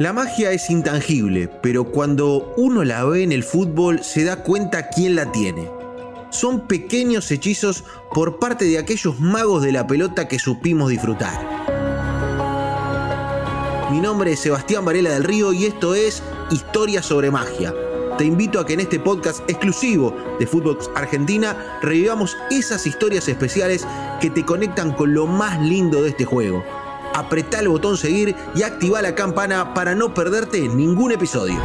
La magia es intangible, pero cuando uno la ve en el fútbol se da cuenta quién la tiene. Son pequeños hechizos por parte de aquellos magos de la pelota que supimos disfrutar. Mi nombre es Sebastián Varela del Río y esto es Historia sobre Magia. Te invito a que en este podcast exclusivo de Fútbol Argentina revivamos esas historias especiales que te conectan con lo más lindo de este juego apretá el botón seguir y activa la campana para no perderte ningún episodio.